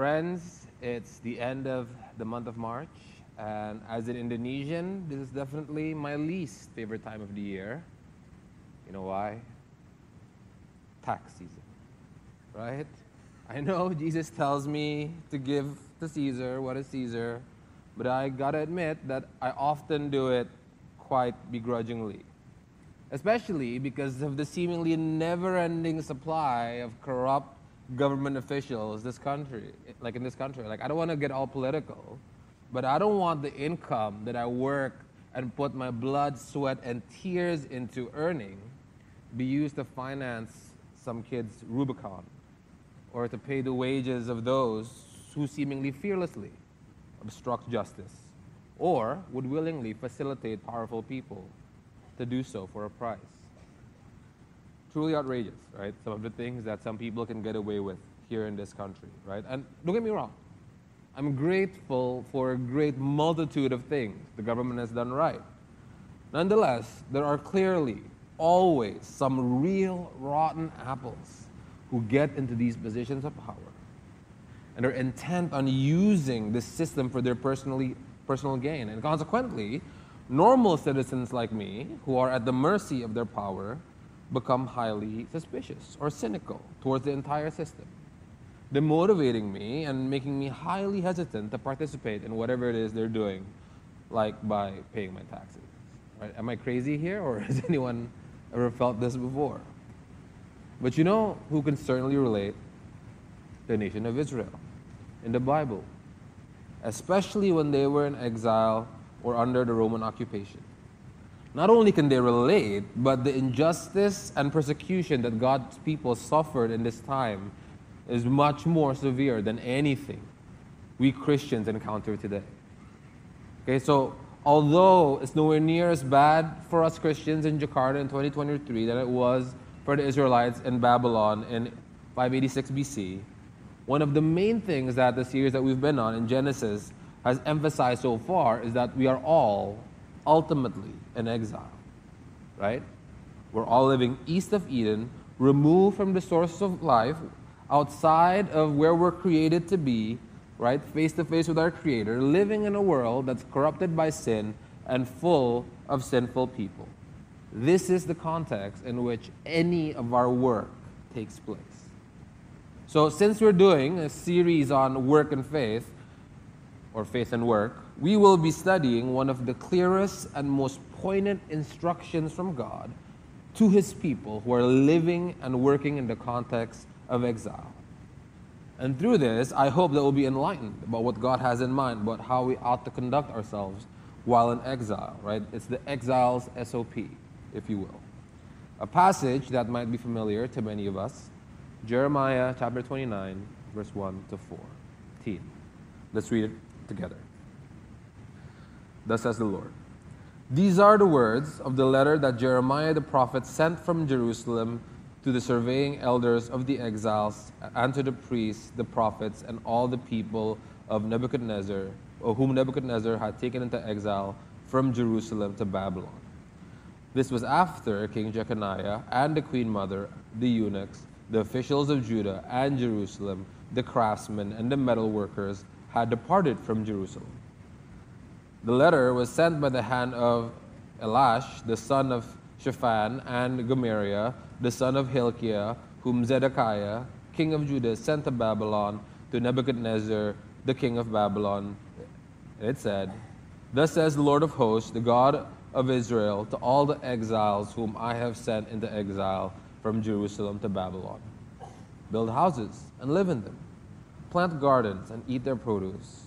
Friends, it's the end of the month of March, and as an Indonesian, this is definitely my least favorite time of the year. You know why? Tax season, right? I know Jesus tells me to give to Caesar what is Caesar, but I gotta admit that I often do it quite begrudgingly, especially because of the seemingly never ending supply of corrupt government officials this country like in this country. Like i don't want to get all political but i don't want the income that i work and put my blood sweat and tears into earning be used to finance some kids rubicon or to pay the wages of those who seemingly fearlessly obstruct justice or would willingly facilitate powerful people to do so for a price truly outrageous, right? Some of the things that some people can get away with here in this country, right? And don't get me wrong, I'm grateful for a great multitude of things the government has done right. Nonetheless, there are clearly always some real rotten apples who get into these positions of power and are intent on using this system for their personally, personal gain. And consequently, normal citizens like me, who are at the mercy of their power, become highly suspicious or cynical towards the entire system, demotivating me and making me highly hesitant to participate in whatever it is they're doing, like by paying my taxes. Right? Am I crazy here, or has anyone ever felt this before? But you know who can certainly relate? The nation of Israel in the Bible, especially when they were in exile or under the Roman occupation. Not only can they relate, but the injustice and persecution that God's people suffered in this time is much more severe than anything we Christians encounter today. Okay, so although it's nowhere near as bad for us Christians in Jakarta in 2023 than it was for the Israelites in Babylon in 586 BC, one of the main things that the series that we've been on in Genesis has emphasized so far is that we are all ultimately in exile, right? We're all living east of Eden, removed from the source of life, outside of where we're created to be, right? Face to face with our Creator, living in a world that's corrupted by sin and full of sinful people. This is the context in which any of our work takes place. So, since we're doing a series on work and faith, or faith and work, we will be studying one of the clearest and most poignant instructions from God to his people who are living and working in the context of exile. And through this, I hope that we'll be enlightened about what God has in mind, about how we ought to conduct ourselves while in exile, right? It's the exile's SOP, if you will. A passage that might be familiar to many of us Jeremiah chapter 29, verse 1 to 14. Let's read it together. Thus says the Lord. These are the words of the letter that Jeremiah the prophet sent from Jerusalem to the surveying elders of the exiles and to the priests, the prophets, and all the people of Nebuchadnezzar, whom Nebuchadnezzar had taken into exile from Jerusalem to Babylon. This was after King Jeconiah and the queen mother, the eunuchs, the officials of Judah and Jerusalem, the craftsmen and the metal workers had departed from Jerusalem. The letter was sent by the hand of Elasah, the son of Shaphan, and Gemariah, the son of Hilkiah, whom Zedekiah, king of Judah, sent to Babylon to Nebuchadnezzar, the king of Babylon. It said, Thus says the Lord of hosts, the God of Israel, to all the exiles whom I have sent into exile from Jerusalem to Babylon. Build houses and live in them, plant gardens and eat their produce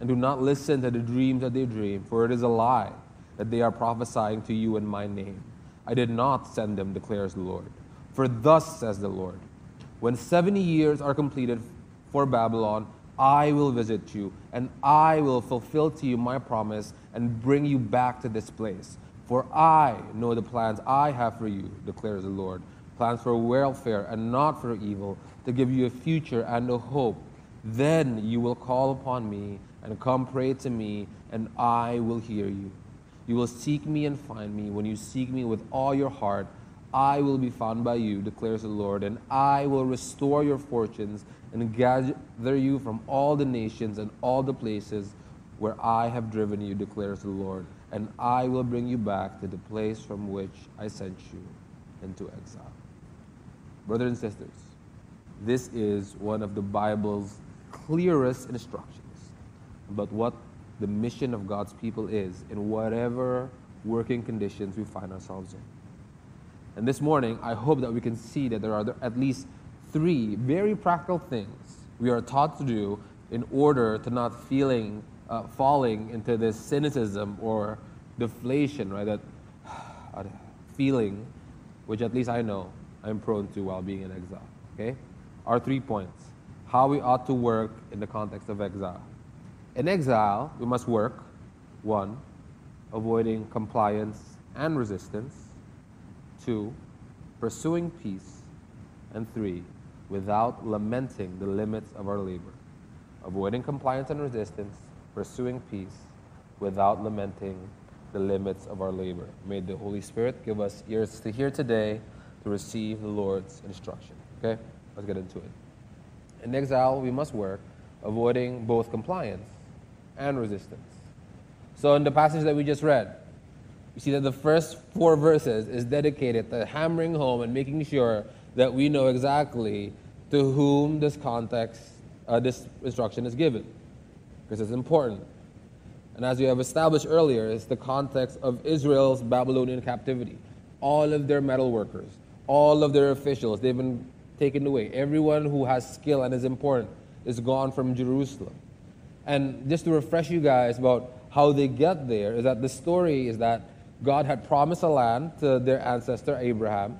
and do not listen to the dreams that they dream, for it is a lie that they are prophesying to you in my name. I did not send them, declares the Lord. For thus says the Lord When 70 years are completed for Babylon, I will visit you, and I will fulfill to you my promise and bring you back to this place. For I know the plans I have for you, declares the Lord plans for welfare and not for evil, to give you a future and a hope. Then you will call upon me and come pray to me, and I will hear you. You will seek me and find me when you seek me with all your heart. I will be found by you, declares the Lord, and I will restore your fortunes and gather you from all the nations and all the places where I have driven you, declares the Lord, and I will bring you back to the place from which I sent you into exile. Brothers and sisters, this is one of the Bible's clearest instructions about what the mission of God's people is in whatever working conditions we find ourselves in. And this morning, I hope that we can see that there are at least three very practical things we are taught to do in order to not feeling uh, falling into this cynicism or deflation, right? That feeling, which at least I know I'm prone to while being in exile. Okay? Our three points. How we ought to work in the context of exile. In exile, we must work, one, avoiding compliance and resistance, two, pursuing peace, and three, without lamenting the limits of our labor, avoiding compliance and resistance, pursuing peace, without lamenting the limits of our labor. May the Holy Spirit give us ears to hear today to receive the Lord's instruction. Okay? Let's get into it. In exile, we must work, avoiding both compliance and resistance. So, in the passage that we just read, you see that the first four verses is dedicated to hammering home and making sure that we know exactly to whom this context, uh, this instruction is given, because it's important. And as we have established earlier, it's the context of Israel's Babylonian captivity. All of their metal workers, all of their officials, they've been taken away. Everyone who has skill and is important is gone from Jerusalem. And just to refresh you guys about how they get there, is that the story is that God had promised a land to their ancestor Abraham.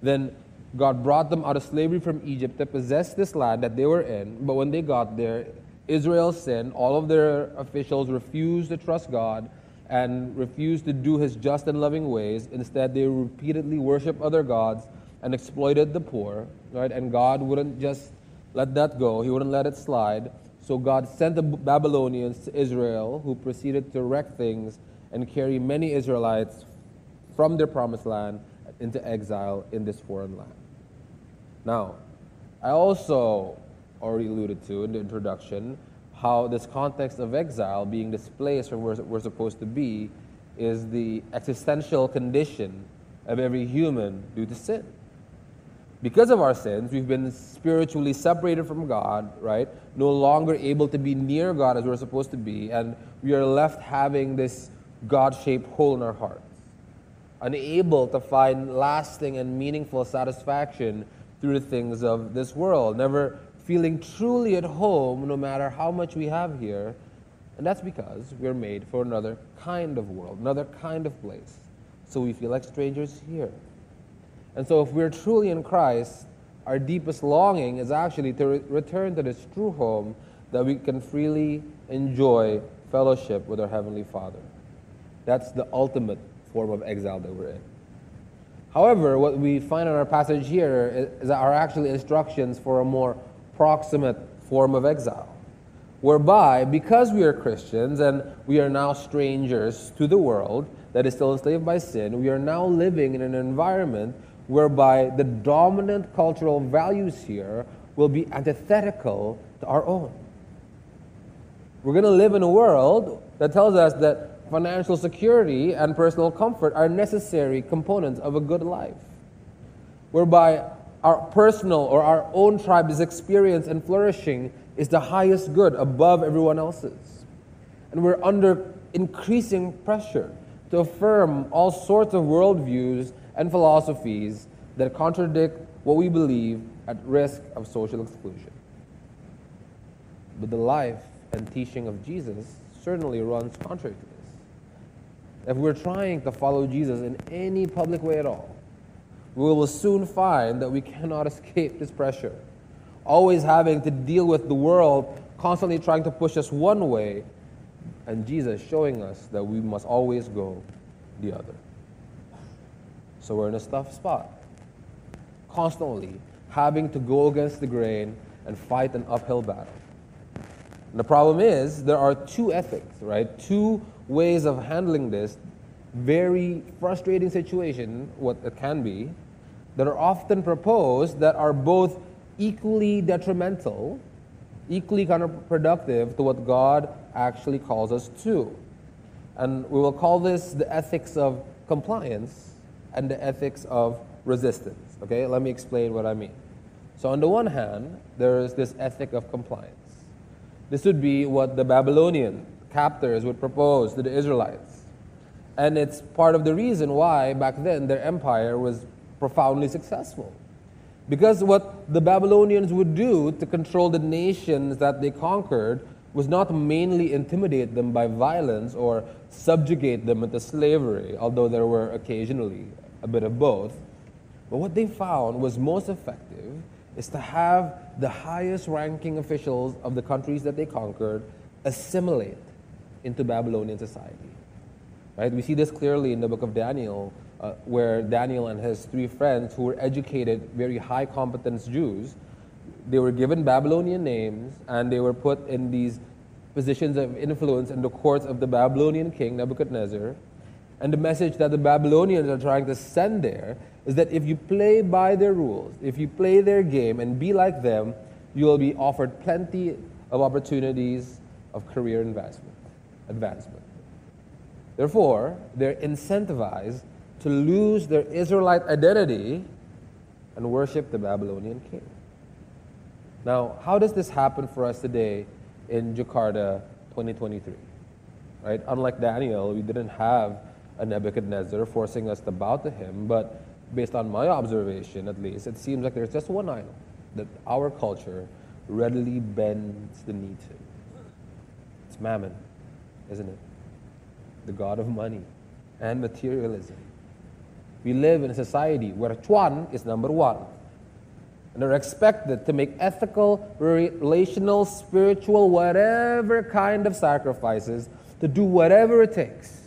Then God brought them out of slavery from Egypt to possess this land that they were in. But when they got there, Israel sinned. All of their officials refused to trust God and refused to do his just and loving ways. Instead, they repeatedly worshiped other gods and exploited the poor, right? And God wouldn't just let that go. He wouldn't let it slide. So God sent the Babylonians to Israel, who proceeded to wreck things and carry many Israelites from their promised land into exile in this foreign land. Now, I also already alluded to in the introduction how this context of exile, being displaced from where we're, supposed to be, is the existential condition of every human due to sin. Because of our sins, we've been spiritually separated from God, right? No longer able to be near God as we're supposed to be, and we are left having this God shaped hole in our hearts, unable to find lasting and meaningful satisfaction through the things of this world, never feeling truly at home no matter how much we have here. And that's because we're made for another kind of world, another kind of place. So we feel like strangers here. And so, if we're truly in Christ, our deepest longing is actually to re- return to this true home that we can freely enjoy fellowship with our Heavenly Father. That's the ultimate form of exile that we're in. However, what we find in our passage here is that are actually instructions for a more proximate form of exile, whereby, because we are Christians and we are now strangers to the world that is still enslaved by sin, we are now living in an environment whereby the dominant cultural values here will be antithetical to our own. We're going to live in a world that tells us that financial security and personal comfort are necessary components of a good life, whereby our personal or our own tribe's experience and flourishing is the highest good above everyone else's. And we're under increasing pressure to affirm all sorts of worldviews and philosophies that contradict what we believe at risk of social exclusion. But the life and teaching of Jesus certainly runs contrary to this. if we're trying to follow Jesus in any public way at all, we will soon find that we cannot escape this pressure. Always having to deal with the world constantly trying to push us one way, and Jesus showing us that we must always go the other. So we're in a tough spot. Constantly having to go against the grain and fight an uphill battle. And the problem is, there are two ethics, right? Two ways of handling this very frustrating situation, what it can be, that are often proposed that are both equally detrimental, equally counterproductive to what God actually calls us to. And we will call this the ethics of compliance and the ethics of resistance. Okay, let me explain what I mean. So, on the one hand, there is this ethic of compliance. This would be what the Babylonian captors would propose to the Israelites. And it's part of the reason why back then their empire was profoundly successful. Because what the Babylonians would do to control the nations that they conquered was not mainly intimidate them by violence or subjugate them into slavery, although there were occasionally a bit of both. But what they found was most effective is to have the highest ranking officials of the countries that they conquered assimilate into Babylonian society. Right? We see this clearly in the book of Daniel, uh, where Daniel and his three friends, who were educated, very high competence Jews, they were given Babylonian names and they were put in these positions of influence in the courts of the Babylonian king Nebuchadnezzar. And the message that the Babylonians are trying to send there is that if you play by their rules, if you play their game and be like them, you will be offered plenty of opportunities of career advancement. advancement. Therefore, they're incentivized to lose their Israelite identity and worship the Babylonian king. Now, how does this happen for us today in Jakarta 2023? Right? Unlike Daniel, we didn't have a Nebuchadnezzar forcing us to bow to him, but based on my observation at least, it seems like there's just one idol that our culture readily bends the knee to. It's mammon, isn't it? The god of money and materialism. We live in a society where Chuan is number one. And are expected to make ethical, relational, spiritual, whatever kind of sacrifices to do whatever it takes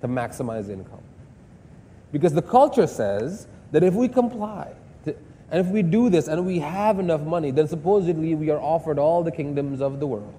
to maximize income. Because the culture says that if we comply, to, and if we do this and we have enough money, then supposedly we are offered all the kingdoms of the world.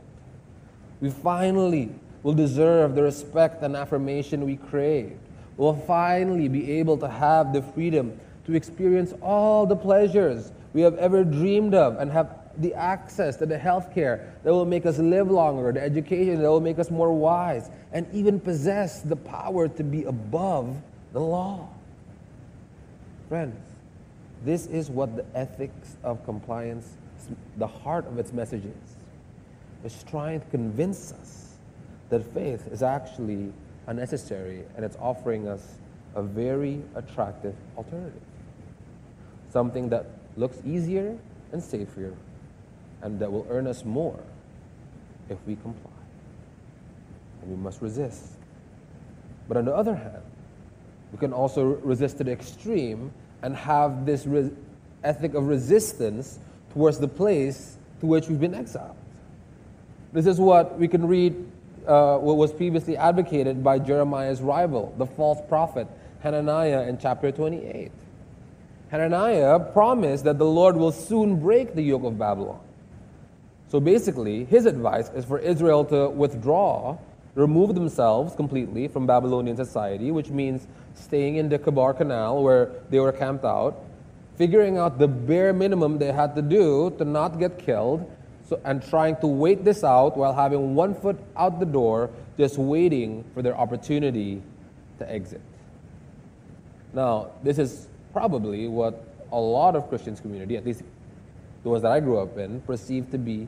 We finally will deserve the respect and affirmation we crave. We'll finally be able to have the freedom to experience all the pleasures we have ever dreamed of and have the access to the health care that will make us live longer, the education that will make us more wise, and even possess the power to be above the law. Friends, this is what the ethics of compliance, the heart of its message is. It's trying to convince us that faith is actually unnecessary and it's offering us a very attractive alternative. Something that looks easier and safer and that will earn us more if we comply. And we must resist. But on the other hand, we can also resist to the extreme and have this re- ethic of resistance towards the place to which we've been exiled. This is what we can read, uh, what was previously advocated by Jeremiah's rival, the false prophet Hananiah, in chapter 28. Hananiah promised that the Lord will soon break the yoke of Babylon. So basically, his advice is for Israel to withdraw, remove themselves completely from Babylonian society, which means staying in the Chebar Canal where they were camped out, figuring out the bare minimum they had to do to not get killed, so, and trying to wait this out while having one foot out the door, just waiting for their opportunity to exit. Now, this is probably what a lot of Christians community, at least the ones that I grew up in, perceive to be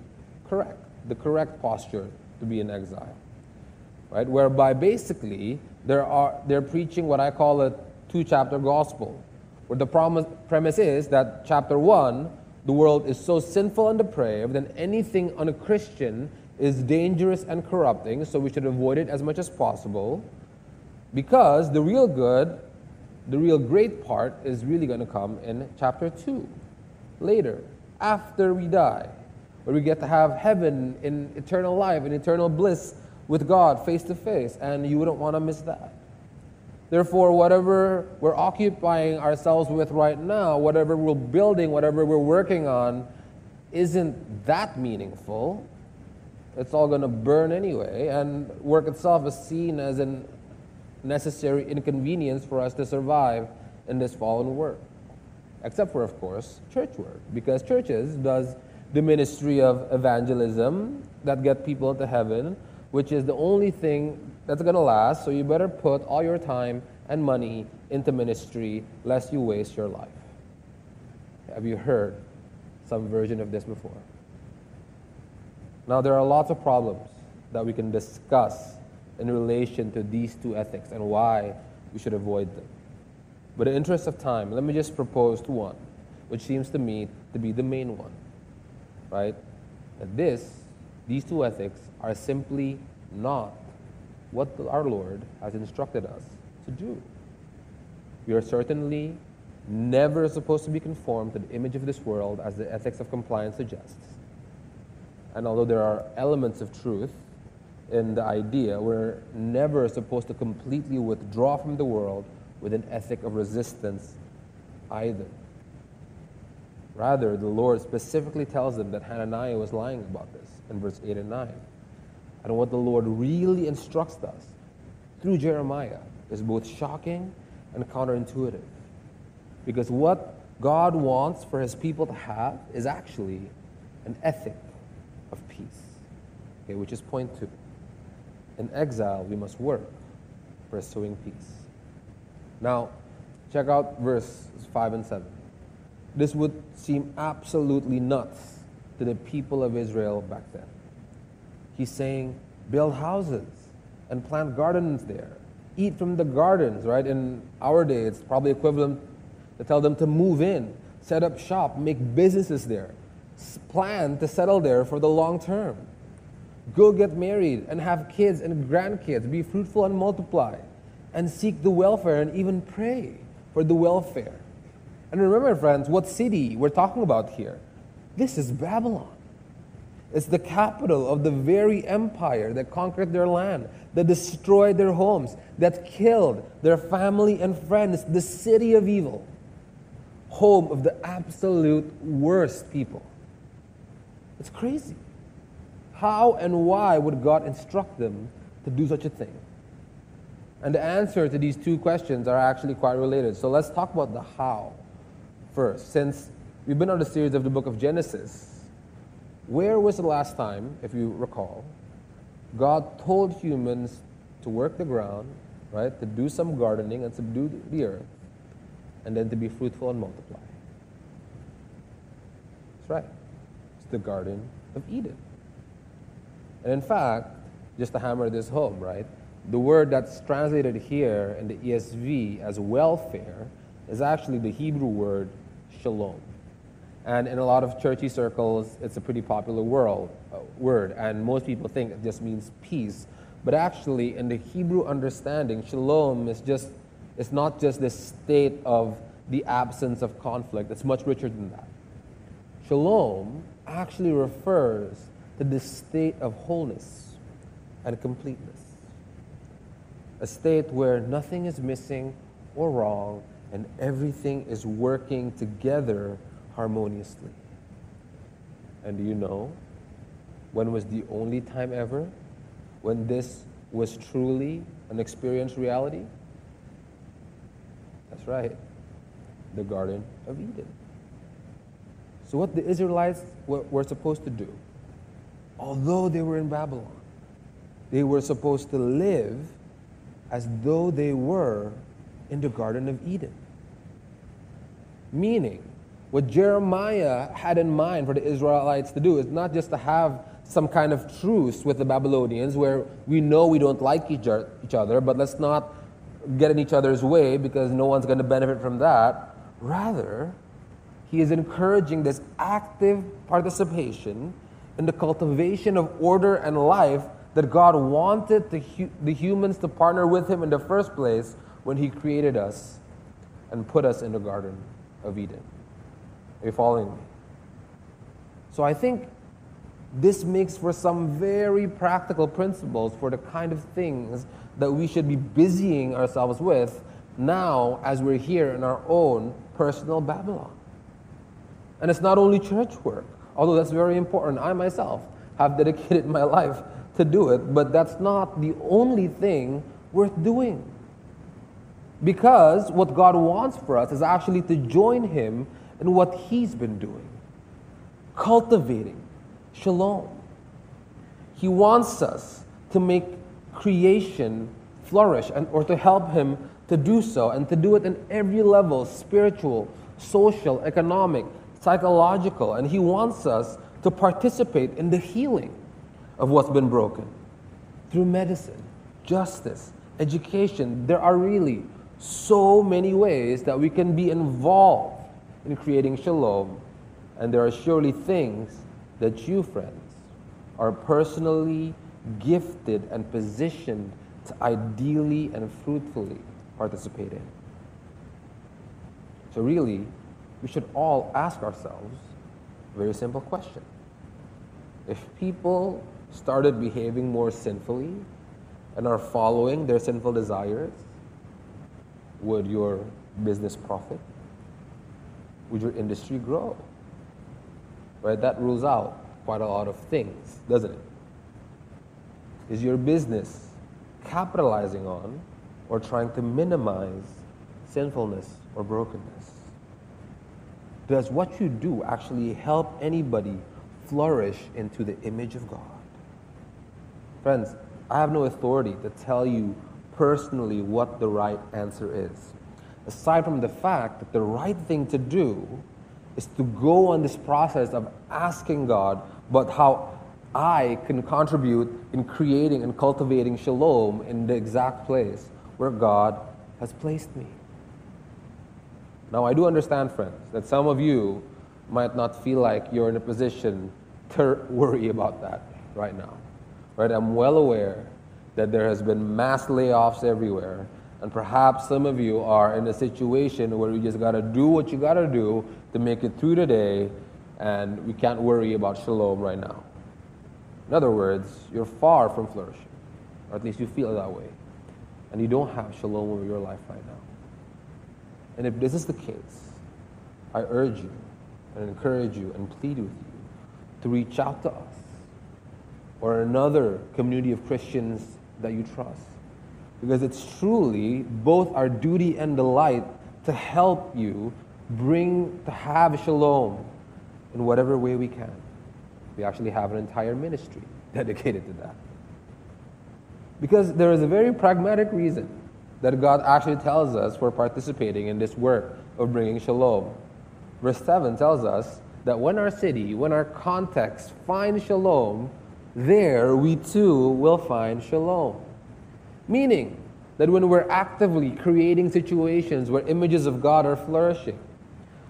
correct, the correct posture to be in exile. Right? Whereby basically there are, they're preaching what I call a two chapter gospel, where the promise, premise is that chapter one, the world is so sinful and depraved, and anything on a Christian is dangerous and corrupting, so we should avoid it as much as possible. Because the real good, the real great part is really going to come in chapter 2, later, after we die where we get to have heaven in eternal life and eternal bliss with God face to face, and you wouldn't want to miss that. Therefore, whatever we're occupying ourselves with right now, whatever we're building, whatever we're working on, isn't that meaningful. It's all going to burn anyway, and work itself is seen as a necessary inconvenience for us to survive in this fallen world. Except for, of course, church work, because churches does the ministry of evangelism that get people to heaven, which is the only thing that's going to last. So you better put all your time and money into ministry lest you waste your life. Have you heard some version of this before? Now, there are lots of problems that we can discuss in relation to these two ethics and why we should avoid them. But in the interest of time, let me just propose one, which seems to me to be the main one, right? That this, these two ethics, are simply not what our Lord has instructed us to do. We are certainly never supposed to be conformed to the image of this world as the ethics of compliance suggests. And although there are elements of truth in the idea, we're never supposed to completely withdraw from the world with an ethic of resistance either. Rather, the Lord specifically tells them that Hananiah was lying about this in verse 8 and 9. And what the Lord really instructs us through Jeremiah is both shocking and counterintuitive. Because what God wants for his people to have is actually an ethic of peace, okay, which is point two. In exile, we must work pursuing peace. Now, check out verse 5 and 7. This would seem absolutely nuts to the people of Israel back then. He's saying, build houses and plant gardens there. Eat from the gardens, right? In our day, it's probably equivalent to tell them to move in, set up shop, make businesses there, plan to settle there for the long term. Go get married and have kids and grandkids. Be fruitful and multiply. And seek the welfare and even pray for the welfare. And remember, friends, what city we're talking about here? This is Babylon. It's the capital of the very empire that conquered their land, that destroyed their homes, that killed their family and friends, the city of evil, home of the absolute worst people. It's crazy. How and why would God instruct them to do such a thing? And the answer to these two questions are actually quite related. So let's talk about the how first. Since we've been on the series of the book of Genesis, where was the last time, if you recall, God told humans to work the ground, right, to do some gardening and subdue the earth, and then to be fruitful and multiply? That's right. It's the Garden of Eden. And in fact, just to hammer this home, right, the word that's translated here in the ESV as welfare is actually the Hebrew word shalom. And in a lot of churchy circles, it's a pretty popular world, uh, word, and most people think it just means peace. But actually, in the Hebrew understanding, shalom is just, it's not just the state of the absence of conflict, it's much richer than that. Shalom actually refers to the state of wholeness and completeness. A state where nothing is missing or wrong and everything is working together harmoniously. And do you know when was the only time ever when this was truly an experienced reality? That's right, the Garden of Eden. So, what the Israelites were, supposed to do, although they were in Babylon, they were supposed to live as though they were in the Garden of Eden. Meaning, what Jeremiah had in mind for the Israelites to do is not just to have some kind of truce with the Babylonians where we know we don't like each other, but let's not get in each other's way because no one's going to benefit from that. Rather, he is encouraging this active participation in the cultivation of order and life that God wanted the, the humans to partner with him in the first place when he created us and put us in the Garden of Eden. Are you following me? So I think this makes for some very practical principles for the kind of things that we should be busying ourselves with now as we're here in our own personal Babylon. And it's not only church work, although that's very important. I myself have dedicated my life to do it, but that's not the only thing worth doing. Because what God wants for us is actually to join Him in what He's been doing, cultivating shalom. He wants us to make creation flourish and, or to help Him to do so and to do it in every level spiritual, social, economic, psychological. And He wants us to participate in the healing of what's been broken through medicine, justice, education. There are really so many ways that we can be involved in creating shalom. And there are surely things that you, friends, are personally gifted and positioned to ideally and fruitfully participate in. So, really, we should all ask ourselves a very simple question. If people started behaving more sinfully and are following their sinful desires, would your business profit? Would your industry grow? Right? That rules out quite a lot of things, doesn't it? Is your business capitalizing on or trying to minimize sinfulness or brokenness? Does what you do actually help anybody flourish into the image of God? Friends, I have no authority to tell you personally what the right answer is. Aside from the fact that the right thing to do is to go on this process of asking God about how I can contribute in creating and cultivating shalom in the exact place where God has placed me. Now, I do understand, friends, that some of you might not feel like you're in a position to worry about that right now. Right? I'm well aware that there has been mass layoffs everywhere. And perhaps some of you are in a situation where you just got to do what you got to do to make it through the day, and we can't worry about shalom right now. In other words, you're far from flourishing, or at least you feel that way, and you don't have shalom over your life right now. And if this is the case, I urge you and encourage you and plead with you to reach out to us or another community of Christians that you trust. Because it's truly both our duty and delight to help you bring, to have shalom in whatever way we can. We actually have an entire ministry dedicated to that. Because there is a very pragmatic reason that God actually tells us for participating in this work of bringing shalom. Verse 7 tells us that when our city, when our context finds shalom, there we too will find shalom. Meaning that when we're actively creating situations where images of God are flourishing,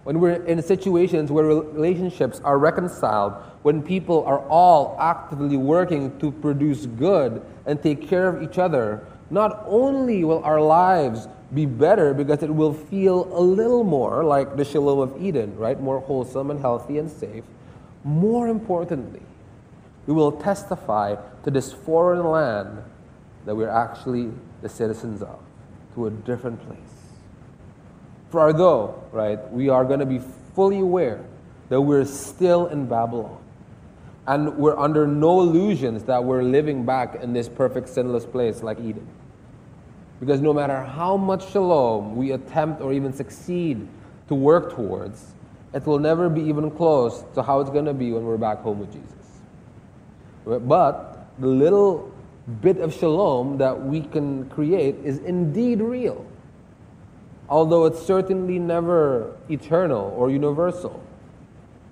when we're in situations where relationships are reconciled, when people are all actively working to produce good and take care of each other, not only will our lives be better because it will feel a little more like the shalom of Eden, right? More wholesome and healthy and safe. More importantly, we will testify to this foreign land that we're actually the citizens of, to a different place. For although, right, we are going to be fully aware that we're still in Babylon, and we're under no illusions that we're living back in this perfect sinless place like Eden. Because no matter how much shalom we attempt or even succeed to work towards, it will never be even close to how it's going to be when we're back home with Jesus. But the little bit of shalom that we can create is indeed real, although it's certainly never eternal or universal.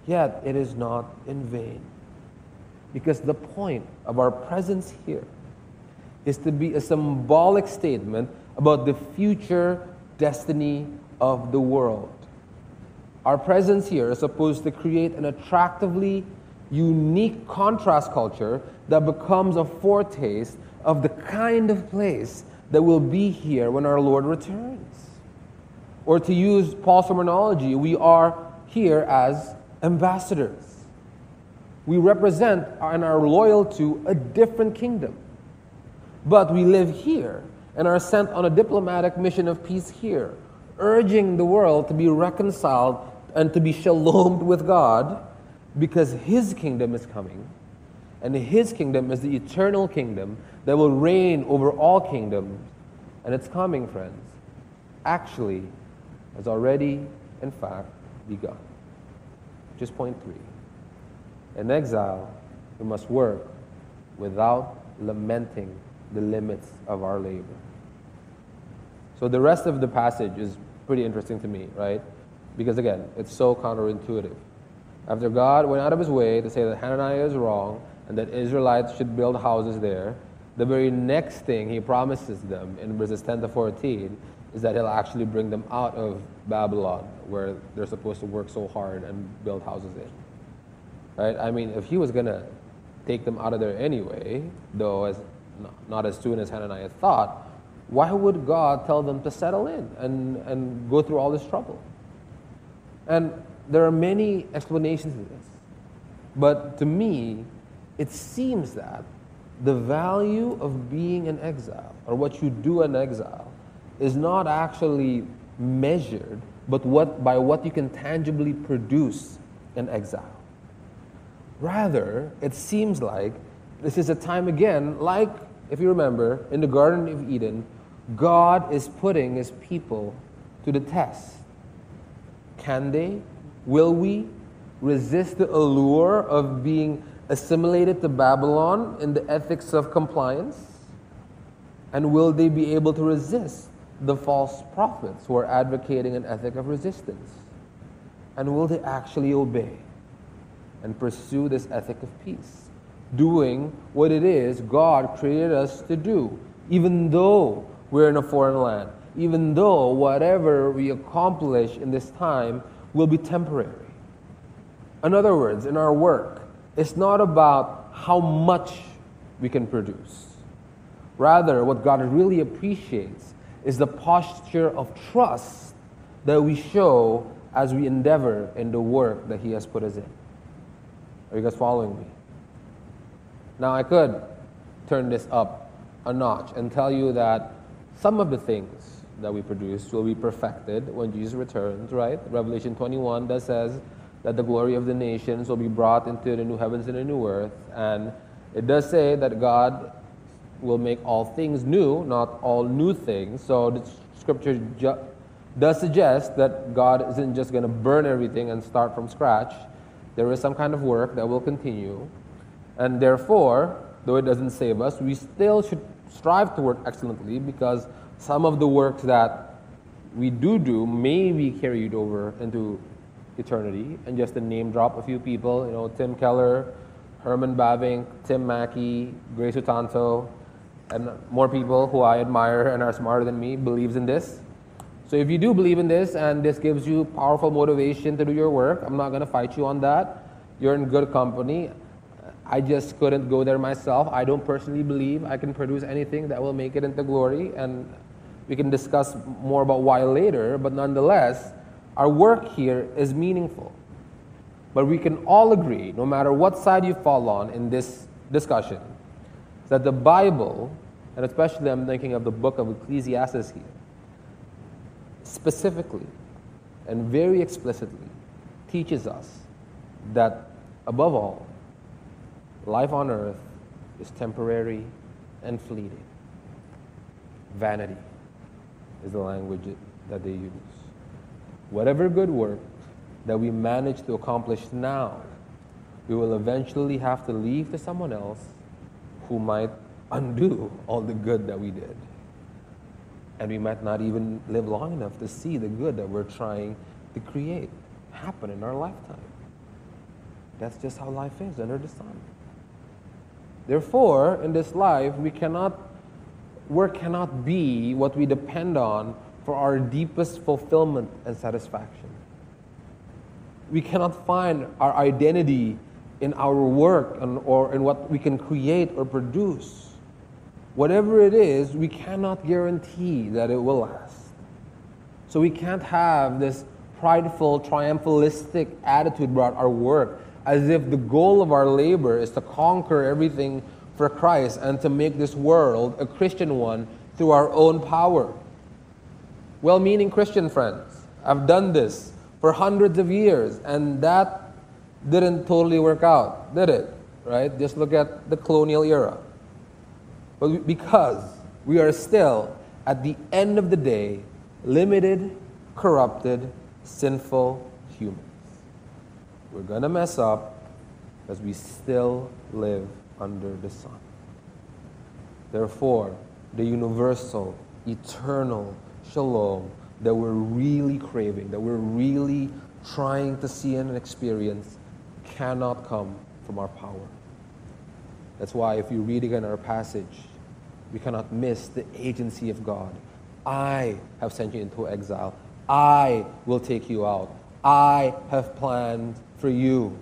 Yet it is not in vain. Because the point of our presence here is to be a symbolic statement about the future destiny of the world. Our presence here is supposed to create an attractively unique contrast culture that becomes a foretaste of the kind of place that will be here when our Lord returns. Or to use Paul's terminology, we are here as ambassadors. We represent and are loyal to a different kingdom. But we live here and are sent on a diplomatic mission of peace here, urging the world to be reconciled and to be shalom with God because His kingdom is coming. And His kingdom is the eternal kingdom that will reign over all kingdoms. And it's coming, friends. Actually, has already, in fact, begun. Just point three. In exile, we must work without lamenting the limits of our labor. So the rest of the passage is pretty interesting to me, right? Because again, it's so counterintuitive. After God went out of his way to say that Hananiah is wrong and that Israelites should build houses there, the very next thing he promises them in verses 10 to 14 is that he'll actually bring them out of Babylon, where they're supposed to work so hard and build houses in. Right? I mean, if he was going to take them out of there anyway, though as not as soon as Hananiah thought, why would God tell them to settle in and, and go through all this trouble? And there are many explanations to this. But to me, it seems that the value of being an exile, or what you do in exile, is not actually measured, but what, by what you can tangibly produce in exile. Rather, it seems like this is a time again, like if you remember, in the Garden of Eden, God is putting his people to the test. Can they, will we resist the allure of being assimilated to Babylon in the ethics of compliance? And will they be able to resist the false prophets who are advocating an ethic of resistance? And will they actually obey and pursue this ethic of peace? doing what it is God created us to do, even though we're in a foreign land, even though whatever we accomplish in this time will be temporary. In other words, in our work, it's not about how much we can produce. Rather, what God really appreciates is the posture of trust that we show as we endeavor in the work that He has put us in. Are you guys following me? Now, I could turn this up a notch and tell you that some of the things that we produce will be perfected when Jesus returns, right? Revelation 21 that says that the glory of the nations will be brought into the new heavens and the new earth. And it does say that God will make all things new, not all new things. So the scripture ju- does suggest that God isn't just going to burn everything and start from scratch. There is some kind of work that will continue. And therefore, though it doesn't save us, we still should strive to work excellently because some of the work that we do do may be carried over into eternity. And just to name drop a few people, you know, Tim Keller, Herman Bavinck, Tim Mackie, Grace Utanto, and more people who I admire and are smarter than me believes in this. So if you do believe in this and this gives you powerful motivation to do your work, I'm not going to fight you on that. You're in good company. I just couldn't go there myself. I don't personally believe I can produce anything that will make it into glory, and we can discuss more about why later, but nonetheless, our work here is meaningful. But we can all agree, no matter what side you fall on in this discussion, that the Bible, and especially I'm thinking of the book of Ecclesiastes here, specifically and very explicitly teaches us that above all, Life on earth is temporary and fleeting. Vanity is the language that they use. Whatever good work that we manage to accomplish now, we will eventually have to leave to someone else who might undo all the good that we did. And we might not even live long enough to see the good that we're trying to create happen in our lifetime. That's just how life is under the sun. Therefore, in this life, we cannot, work cannot be what we depend on for our deepest fulfillment and satisfaction. We cannot find our identity in our work and, or in what we can create or produce. Whatever it is, we cannot guarantee that it will last. So we can't have this prideful, triumphalistic attitude about our work as if the goal of our labor is to conquer everything for Christ and to make this world a Christian one through our own power. Well meaning Christian friends, I've done this for hundreds of years, and that didn't totally work out, did it? Right? Just look at the colonial era. But because we are still, at the end of the day, limited, corrupted, sinful humans. We're going to mess up because we still live under the sun. Therefore, the universal, eternal shalom that we're really craving, that we're really trying to see and experience, cannot come from our power. That's why, if you read again our passage, we cannot miss the agency of God. I have sent you into exile. I will take you out. I have planned for you.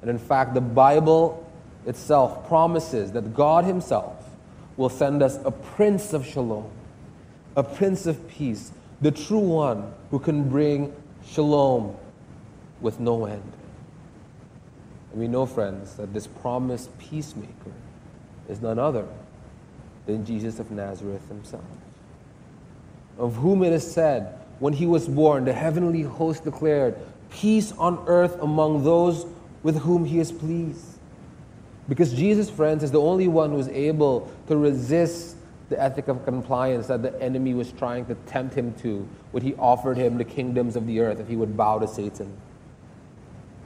And in fact, the Bible itself promises that God Himself will send us a prince of shalom, a prince of peace, the true one who can bring shalom with no end. And we know, friends, that this promised peacemaker is none other than Jesus of Nazareth himself, of whom it is said, when he was born, the heavenly host declared, Peace on earth among those with whom he is pleased. Because Jesus, friends, is the only one who is able to resist the ethic of compliance that the enemy was trying to tempt him to when he offered him the kingdoms of the earth if he would bow to Satan.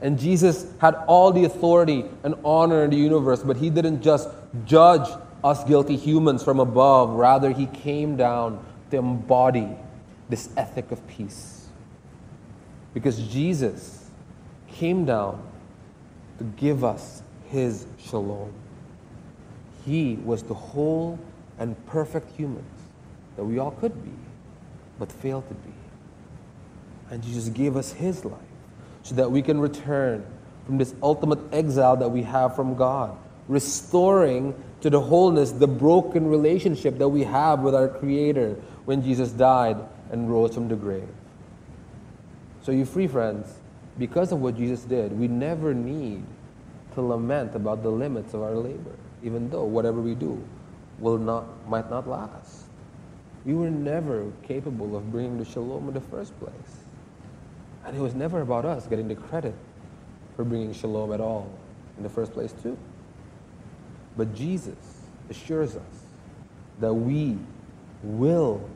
And Jesus had all the authority and honor in the universe, but he didn't just judge us guilty humans from above. Rather, he came down to embody this ethic of peace. Because Jesus came down to give us his shalom. He was the whole and perfect humans that we all could be, but failed to be. And Jesus gave us his life so that we can return from this ultimate exile that we have from God, restoring to the wholeness the broken relationship that we have with our Creator when Jesus died and rose from the grave. So, you free friends, because of what Jesus did, we never need to lament about the limits of our labor, even though whatever we do will not, might not last. We were never capable of bringing the shalom in the first place. And it was never about us getting the credit for bringing shalom at all in the first place, too. But Jesus assures us that we will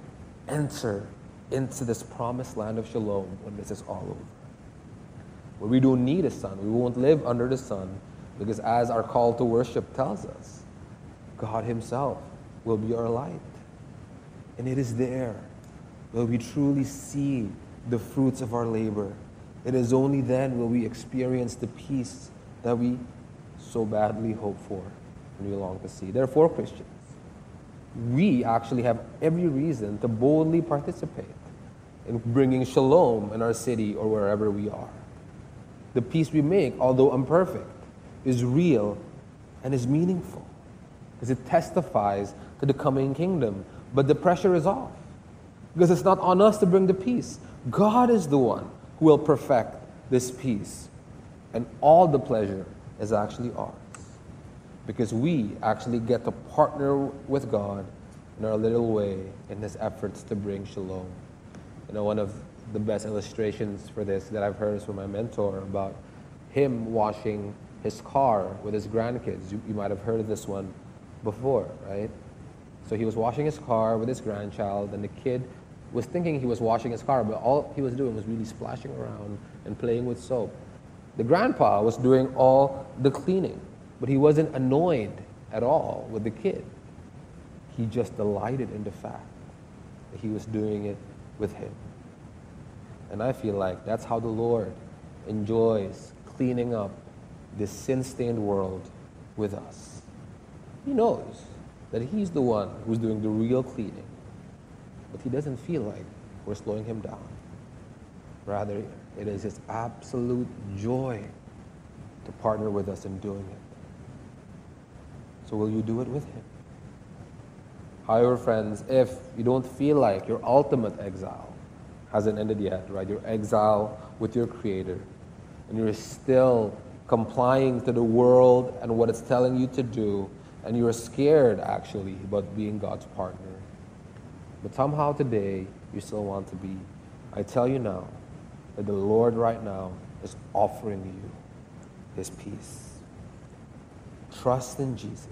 enter into this promised land of shalom when this is all over. Where we don't need a sun, we won't live under the sun, because as our call to worship tells us, God Himself will be our light. And it is there where we truly see the fruits of our labor. It is only then will we experience the peace that we so badly hope for and we long to see. Therefore, Christians, we actually have every reason to boldly participate in bringing shalom in our city or wherever we are. The peace we make, although imperfect, is real and is meaningful because it testifies to the coming kingdom. But the pressure is off because it's not on us to bring the peace. God is the one who will perfect this peace. And all the pleasure is actually ours because we actually get to partner with God in our little way in his efforts to bring shalom. You know, one of the best illustrations for this that I've heard is from my mentor about him washing his car with his grandkids. You, you might have heard of this one before, right? So he was washing his car with his grandchild, and the kid was thinking he was washing his car, but all he was doing was really splashing around and playing with soap. The grandpa was doing all the cleaning, but he wasn't annoyed at all with the kid. He just delighted in the fact that he was doing it with him. And I feel like that's how the Lord enjoys cleaning up this sin stained world with us. He knows that He's the one who's doing the real cleaning, but He doesn't feel like we're slowing Him down. Rather, it is His absolute joy to partner with us in doing it. So, will you do it with Him? However, friends, if you don't feel like your ultimate exile hasn't ended yet, right? Your exile with your Creator, and you're still complying to the world and what it's telling you to do, and you're scared actually about being God's partner. But somehow today, you still want to be. I tell you now that the Lord right now is offering you his peace. Trust in Jesus.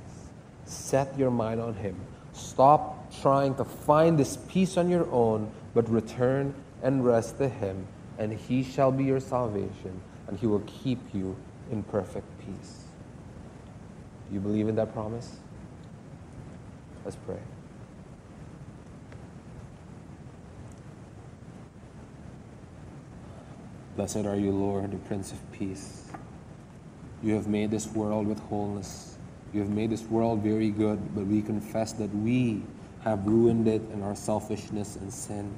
Set your mind on him. Stop trying to find this peace on your own, but return and rest to him, and he shall be your salvation, and he will keep you in perfect peace. Do you believe in that promise? Let's pray. Blessed are you, Lord, the Prince of Peace. You have made this world with wholeness. You have made this world very good, but we confess that we have ruined it in our selfishness and sin.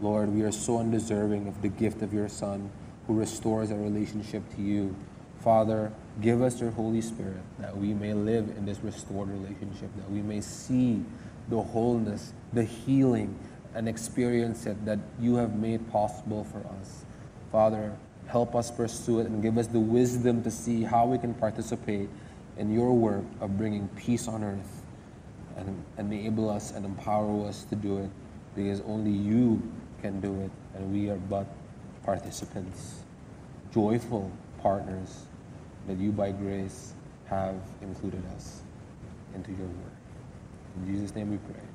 Lord, we are so undeserving of the gift of your Son who restores our relationship to you. Father, give us your Holy Spirit that we may live in this restored relationship, that we may see the wholeness, the healing, and experience it that you have made possible for us. Father, help us pursue it and give us the wisdom to see how we can participate in your work of bringing peace on earth and enable us and empower us to do it because only you can do it and we are but participants, joyful partners that you by grace have included us into your work. In Jesus' name we pray.